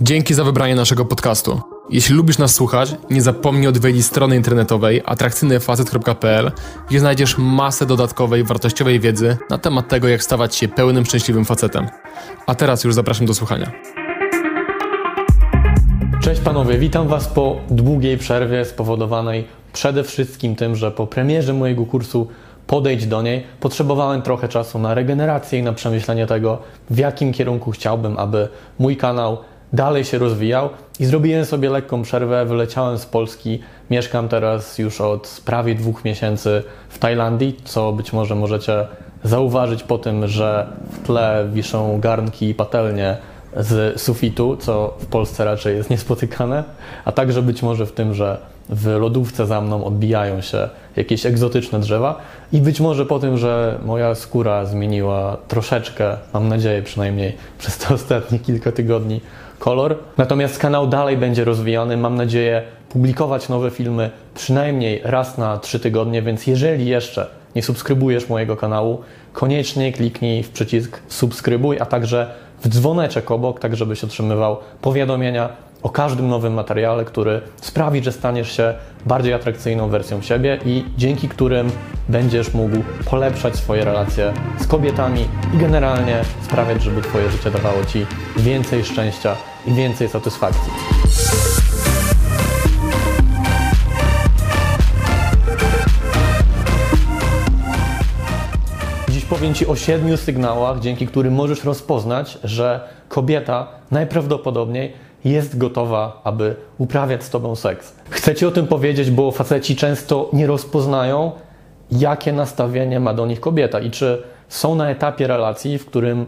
Dzięki za wybranie naszego podcastu. Jeśli lubisz nas słuchać, nie zapomnij odwiedzić strony internetowej atrakcyjnyfacet.pl, gdzie znajdziesz masę dodatkowej, wartościowej wiedzy na temat tego, jak stawać się pełnym, szczęśliwym facetem. A teraz już zapraszam do słuchania. Cześć panowie, witam was po długiej przerwie spowodowanej przede wszystkim tym, że po premierze mojego kursu Podejdź do niej potrzebowałem trochę czasu na regenerację i na przemyślenie tego, w jakim kierunku chciałbym, aby mój kanał dalej się rozwijał i zrobiłem sobie lekką przerwę, wyleciałem z Polski, mieszkam teraz już od prawie dwóch miesięcy w Tajlandii, co być może możecie zauważyć po tym, że w tle wiszą garnki i patelnie z sufitu, co w Polsce raczej jest niespotykane, a także być może w tym, że w lodówce za mną odbijają się jakieś egzotyczne drzewa. I być może po tym, że moja skóra zmieniła troszeczkę, mam nadzieję przynajmniej przez te ostatnie kilka tygodni, kolor. Natomiast kanał dalej będzie rozwijany. Mam nadzieję publikować nowe filmy przynajmniej raz na trzy tygodnie, więc jeżeli jeszcze nie subskrybujesz mojego kanału, koniecznie kliknij w przycisk subskrybuj, a także w dzwoneczek obok, tak żebyś otrzymywał powiadomienia o każdym nowym materiale, który sprawi, że staniesz się bardziej atrakcyjną wersją siebie i dzięki którym będziesz mógł polepszać swoje relacje z kobietami i generalnie sprawiać, żeby Twoje życie dawało Ci więcej szczęścia i więcej satysfakcji. Dziś powiem Ci o siedmiu sygnałach, dzięki którym możesz rozpoznać, że kobieta najprawdopodobniej jest gotowa, aby uprawiać z Tobą seks. Chcę Ci o tym powiedzieć, bo faceci często nie rozpoznają, jakie nastawienie ma do nich kobieta i czy są na etapie relacji, w którym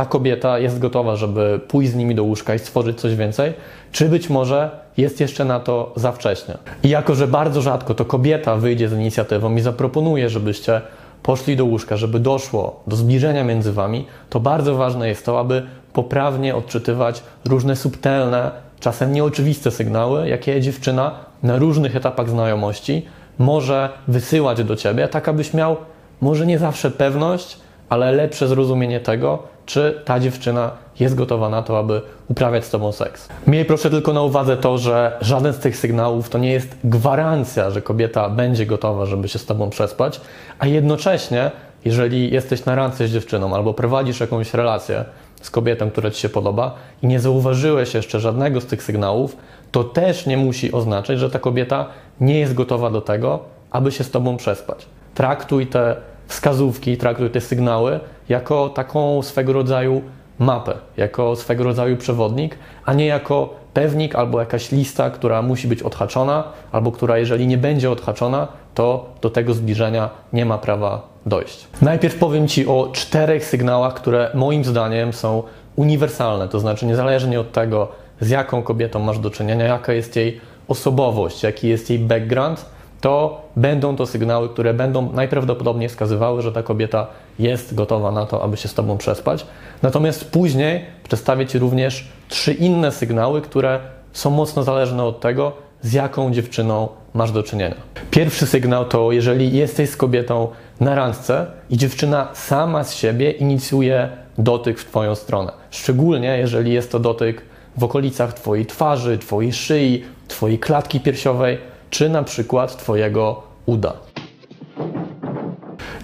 ta kobieta jest gotowa, żeby pójść z nimi do łóżka i stworzyć coś więcej, czy być może jest jeszcze na to za wcześnie. I jako, że bardzo rzadko to kobieta wyjdzie z inicjatywą i zaproponuje, żebyście poszli do łóżka, żeby doszło do zbliżenia między wami, to bardzo ważne jest to, aby poprawnie odczytywać różne subtelne, czasem nieoczywiste sygnały, jakie dziewczyna na różnych etapach znajomości może wysyłać do ciebie, tak abyś miał może nie zawsze pewność, ale lepsze zrozumienie tego, czy ta dziewczyna jest gotowa na to, aby uprawiać z tobą seks. Miej proszę tylko na uwadze to, że żaden z tych sygnałów to nie jest gwarancja, że kobieta będzie gotowa, żeby się z tobą przespać, a jednocześnie, jeżeli jesteś na randce z dziewczyną albo prowadzisz jakąś relację z kobietą, która ci się podoba i nie zauważyłeś jeszcze żadnego z tych sygnałów, to też nie musi oznaczać, że ta kobieta nie jest gotowa do tego, aby się z tobą przespać. Traktuj te wskazówki, traktuj te sygnały jako taką swego rodzaju mapę, jako swego rodzaju przewodnik, a nie jako pewnik albo jakaś lista, która musi być odhaczona, albo która, jeżeli nie będzie odhaczona, to do tego zbliżenia nie ma prawa dojść. Najpierw powiem Ci o czterech sygnałach, które moim zdaniem są uniwersalne, to znaczy niezależnie od tego, z jaką kobietą masz do czynienia, jaka jest jej osobowość, jaki jest jej background, to będą to sygnały, które będą najprawdopodobniej wskazywały, że ta kobieta jest gotowa na to, aby się z Tobą przespać. Natomiast później przedstawię Ci również trzy inne sygnały, które są mocno zależne od tego, z jaką dziewczyną masz do czynienia. Pierwszy sygnał to, jeżeli jesteś z kobietą na randce i dziewczyna sama z siebie inicjuje dotyk w Twoją stronę. Szczególnie jeżeli jest to dotyk w okolicach Twojej twarzy, Twojej szyi, Twojej klatki piersiowej, czy na przykład Twojego uda.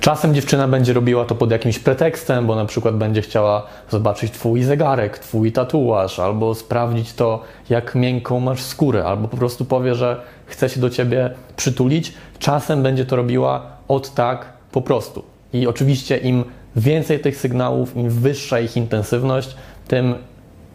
Czasem dziewczyna będzie robiła to pod jakimś pretekstem, bo na przykład będzie chciała zobaczyć Twój zegarek, Twój tatuaż, albo sprawdzić to, jak miękką masz skórę, albo po prostu powie, że chce się do Ciebie przytulić. Czasem będzie to robiła od tak po prostu. I oczywiście im więcej tych sygnałów, im wyższa ich intensywność, tym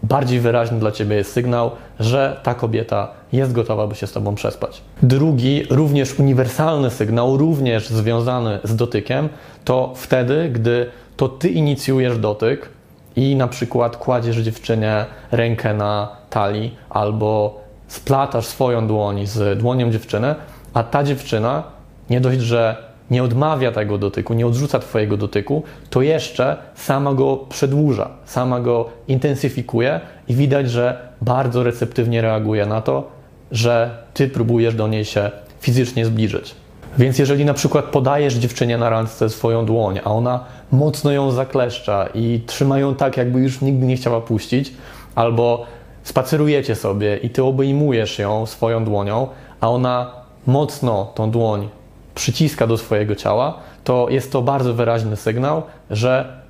bardziej wyraźny dla Ciebie jest sygnał, że ta kobieta jest gotowa, by się z Tobą przespać. Drugi, również uniwersalny sygnał, również związany z dotykiem, to wtedy, gdy to Ty inicjujesz dotyk i na przykład kładziesz dziewczynie rękę na talii albo splatasz swoją dłoń z dłonią dziewczyny, a ta dziewczyna nie dość, że nie odmawia tego dotyku, nie odrzuca Twojego dotyku, to jeszcze sama go przedłuża, sama go intensyfikuje i widać, że bardzo receptywnie reaguje na to, że Ty próbujesz do niej się fizycznie zbliżyć. Więc jeżeli na przykład podajesz dziewczynie na randce swoją dłoń, a ona mocno ją zakleszcza i trzyma ją tak, jakby już nigdy nie chciała puścić, albo spacerujecie sobie i ty obejmujesz ją swoją dłonią, a ona mocno tą dłoń przyciska do swojego ciała, to jest to bardzo wyraźny sygnał, że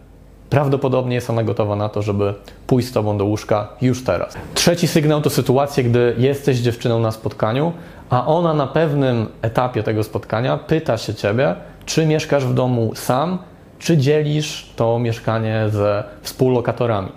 prawdopodobnie jest ona gotowa na to, żeby pójść z tobą do łóżka już teraz. Trzeci sygnał to sytuacje, gdy jesteś dziewczyną na spotkaniu, a ona na pewnym etapie tego spotkania pyta się ciebie, czy mieszkasz w domu sam, czy dzielisz to mieszkanie ze współlokatorami.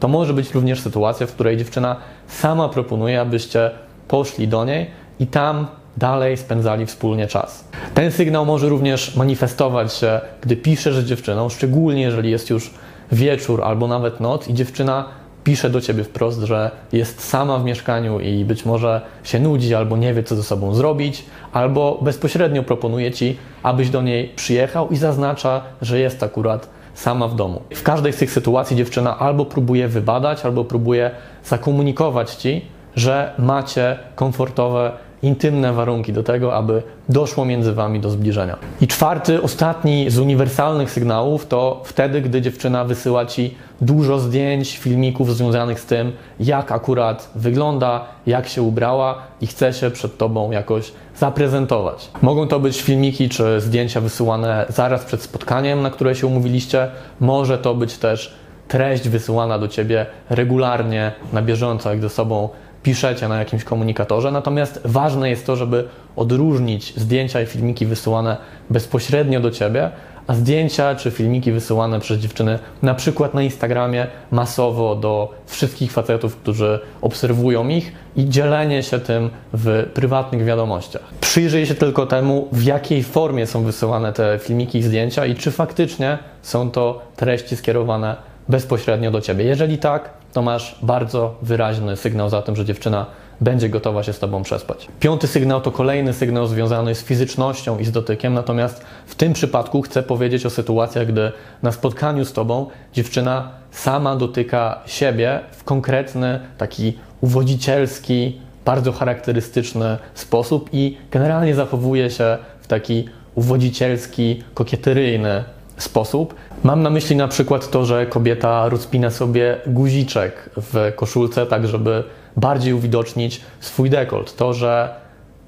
To może być również sytuacja, w której dziewczyna sama proponuje, abyście poszli do niej i tam dalej spędzali wspólnie czas. Ten sygnał może również manifestować się, gdy piszesz z dziewczyną, szczególnie jeżeli jest już wieczór albo nawet noc i dziewczyna pisze do ciebie wprost, że jest sama w mieszkaniu i być może się nudzi albo nie wie, co ze sobą zrobić, albo bezpośrednio proponuje ci, abyś do niej przyjechał i zaznacza, że jest akurat sama w domu. W każdej z tych sytuacji dziewczyna albo próbuje wybadać, albo próbuje zakomunikować ci, że macie komfortowe intymne warunki do tego, aby doszło między wami do zbliżenia. I czwarty, ostatni z uniwersalnych sygnałów to wtedy, gdy dziewczyna wysyła ci dużo zdjęć, filmików związanych z tym, jak akurat wygląda, jak się ubrała i chce się przed tobą jakoś zaprezentować. Mogą to być filmiki czy zdjęcia wysyłane zaraz przed spotkaniem, na które się umówiliście. Może to być też treść wysyłana do ciebie regularnie, na bieżąco, jak ze sobą piszecie na jakimś komunikatorze. Natomiast ważne jest to, żeby odróżnić zdjęcia i filmiki wysyłane bezpośrednio do ciebie, a zdjęcia czy filmiki wysyłane przez dziewczyny na przykład na Instagramie masowo do wszystkich facetów, którzy obserwują ich i dzielenie się tym w prywatnych wiadomościach. Przyjrzyj się tylko temu, w jakiej formie są wysyłane te filmiki i zdjęcia i czy faktycznie są to treści skierowane bezpośrednio do ciebie. Jeżeli tak, to masz bardzo wyraźny sygnał za tym, że dziewczyna będzie gotowa się z Tobą przespać. Piąty sygnał to kolejny sygnał związany z fizycznością i z dotykiem, natomiast w tym przypadku chcę powiedzieć o sytuacjach, gdy na spotkaniu z Tobą dziewczyna sama dotyka siebie w konkretny, taki uwodzicielski, bardzo charakterystyczny sposób i generalnie zachowuje się w taki uwodzicielski, kokieteryjny sposób. Mam na myśli na przykład to, że kobieta rozpina sobie guziczek w koszulce, tak żeby bardziej uwidocznić swój dekolt. To, że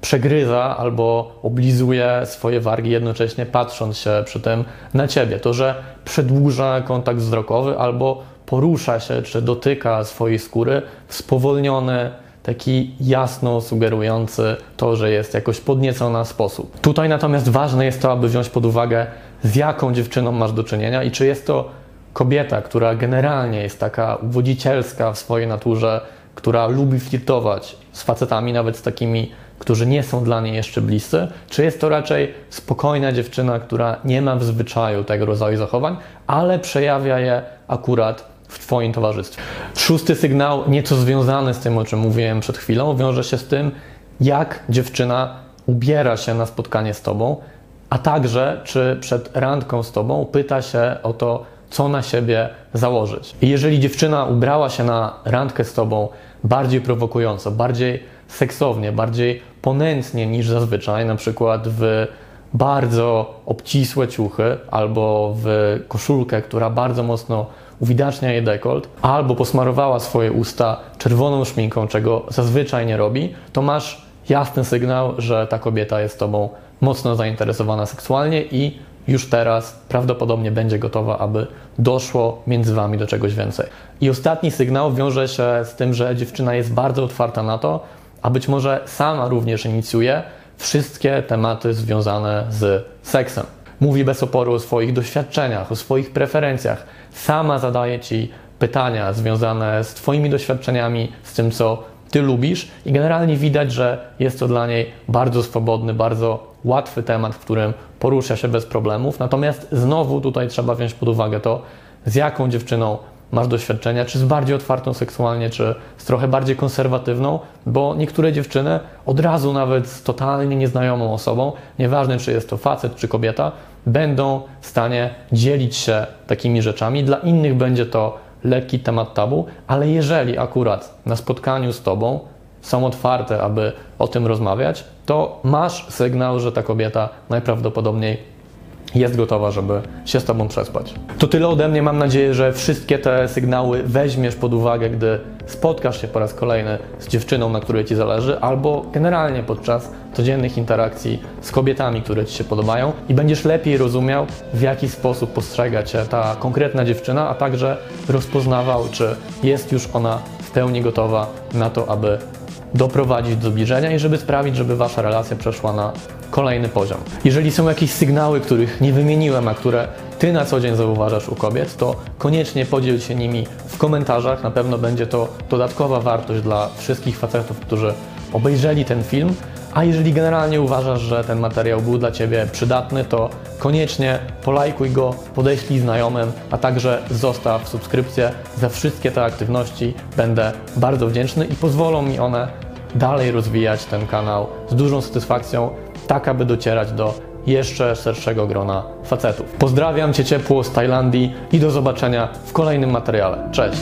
przegryza albo oblizuje swoje wargi jednocześnie patrząc się przy tym na ciebie. To, że przedłuża kontakt wzrokowy albo porusza się czy dotyka swojej skóry w spowolniony, taki jasno sugerujący to, że jest jakoś podniecona sposób. Tutaj natomiast ważne jest to, aby wziąć pod uwagę z jaką dziewczyną masz do czynienia i czy jest to kobieta, która generalnie jest taka uwodzicielska w swojej naturze, która lubi flirtować z facetami, nawet z takimi, którzy nie są dla niej jeszcze bliscy, czy jest to raczej spokojna dziewczyna, która nie ma w zwyczaju tego rodzaju zachowań, ale przejawia je akurat w Twoim towarzystwie. Szósty sygnał, nieco związany z tym, o czym mówiłem przed chwilą, wiąże się z tym, jak dziewczyna ubiera się na spotkanie z Tobą, a także czy przed randką z tobą pyta się o to, co na siebie założyć. I jeżeli dziewczyna ubrała się na randkę z tobą bardziej prowokująco, bardziej seksownie, bardziej ponętnie niż zazwyczaj, na przykład w bardzo obcisłe ciuchy albo w koszulkę, która bardzo mocno uwidacznia jej dekolt, albo posmarowała swoje usta czerwoną szminką, czego zazwyczaj nie robi, to masz jasny sygnał, że ta kobieta jest tobą mocno zainteresowana seksualnie i już teraz prawdopodobnie będzie gotowa, aby doszło między wami do czegoś więcej. I ostatni sygnał wiąże się z tym, że dziewczyna jest bardzo otwarta na to, a być może sama również inicjuje wszystkie tematy związane z seksem. Mówi bez oporu o swoich doświadczeniach, o swoich preferencjach. Sama zadaje ci pytania związane z Twoimi doświadczeniami, z tym, co Ty lubisz, i generalnie widać, że jest to dla niej bardzo swobodny, bardzo łatwy temat, w którym porusza się bez problemów. Natomiast znowu tutaj trzeba wziąć pod uwagę to, z jaką dziewczyną masz doświadczenia, czy z bardziej otwartą seksualnie, czy z trochę bardziej konserwatywną, bo niektóre dziewczyny od razu nawet z totalnie nieznajomą osobą, nieważne czy jest to facet czy kobieta, będą w stanie dzielić się takimi rzeczami. Dla innych będzie to lekki temat tabu, ale jeżeli akurat na spotkaniu z tobą są otwarte, aby o tym rozmawiać, to masz sygnał, że ta kobieta najprawdopodobniej jest gotowa, żeby się z Tobą przespać. To tyle ode mnie. Mam nadzieję, że wszystkie te sygnały weźmiesz pod uwagę, gdy spotkasz się po raz kolejny z dziewczyną, na której Ci zależy, albo generalnie podczas codziennych interakcji z kobietami, które Ci się podobają i będziesz lepiej rozumiał, w jaki sposób postrzega Cię ta konkretna dziewczyna, a także rozpoznawał, czy jest już ona w pełni gotowa na to, aby doprowadzić do zbliżenia i żeby sprawić, żeby Wasza relacja przeszła na kolejny poziom. Jeżeli są jakieś sygnały, których nie wymieniłem, a które Ty na co dzień zauważasz u kobiet, to koniecznie podziel się nimi w komentarzach. Na pewno będzie to dodatkowa wartość dla wszystkich facetów, którzy obejrzeli ten film. A jeżeli generalnie uważasz, że ten materiał był dla Ciebie przydatny, to koniecznie polajkuj go, podeślij znajomym, a także zostaw subskrypcję. Za wszystkie te aktywności będę bardzo wdzięczny i pozwolą mi one dalej rozwijać ten kanał z dużą satysfakcją, tak aby docierać do jeszcze szerszego grona facetów. Pozdrawiam Cię ciepło z Tajlandii i do zobaczenia w kolejnym materiale. Cześć!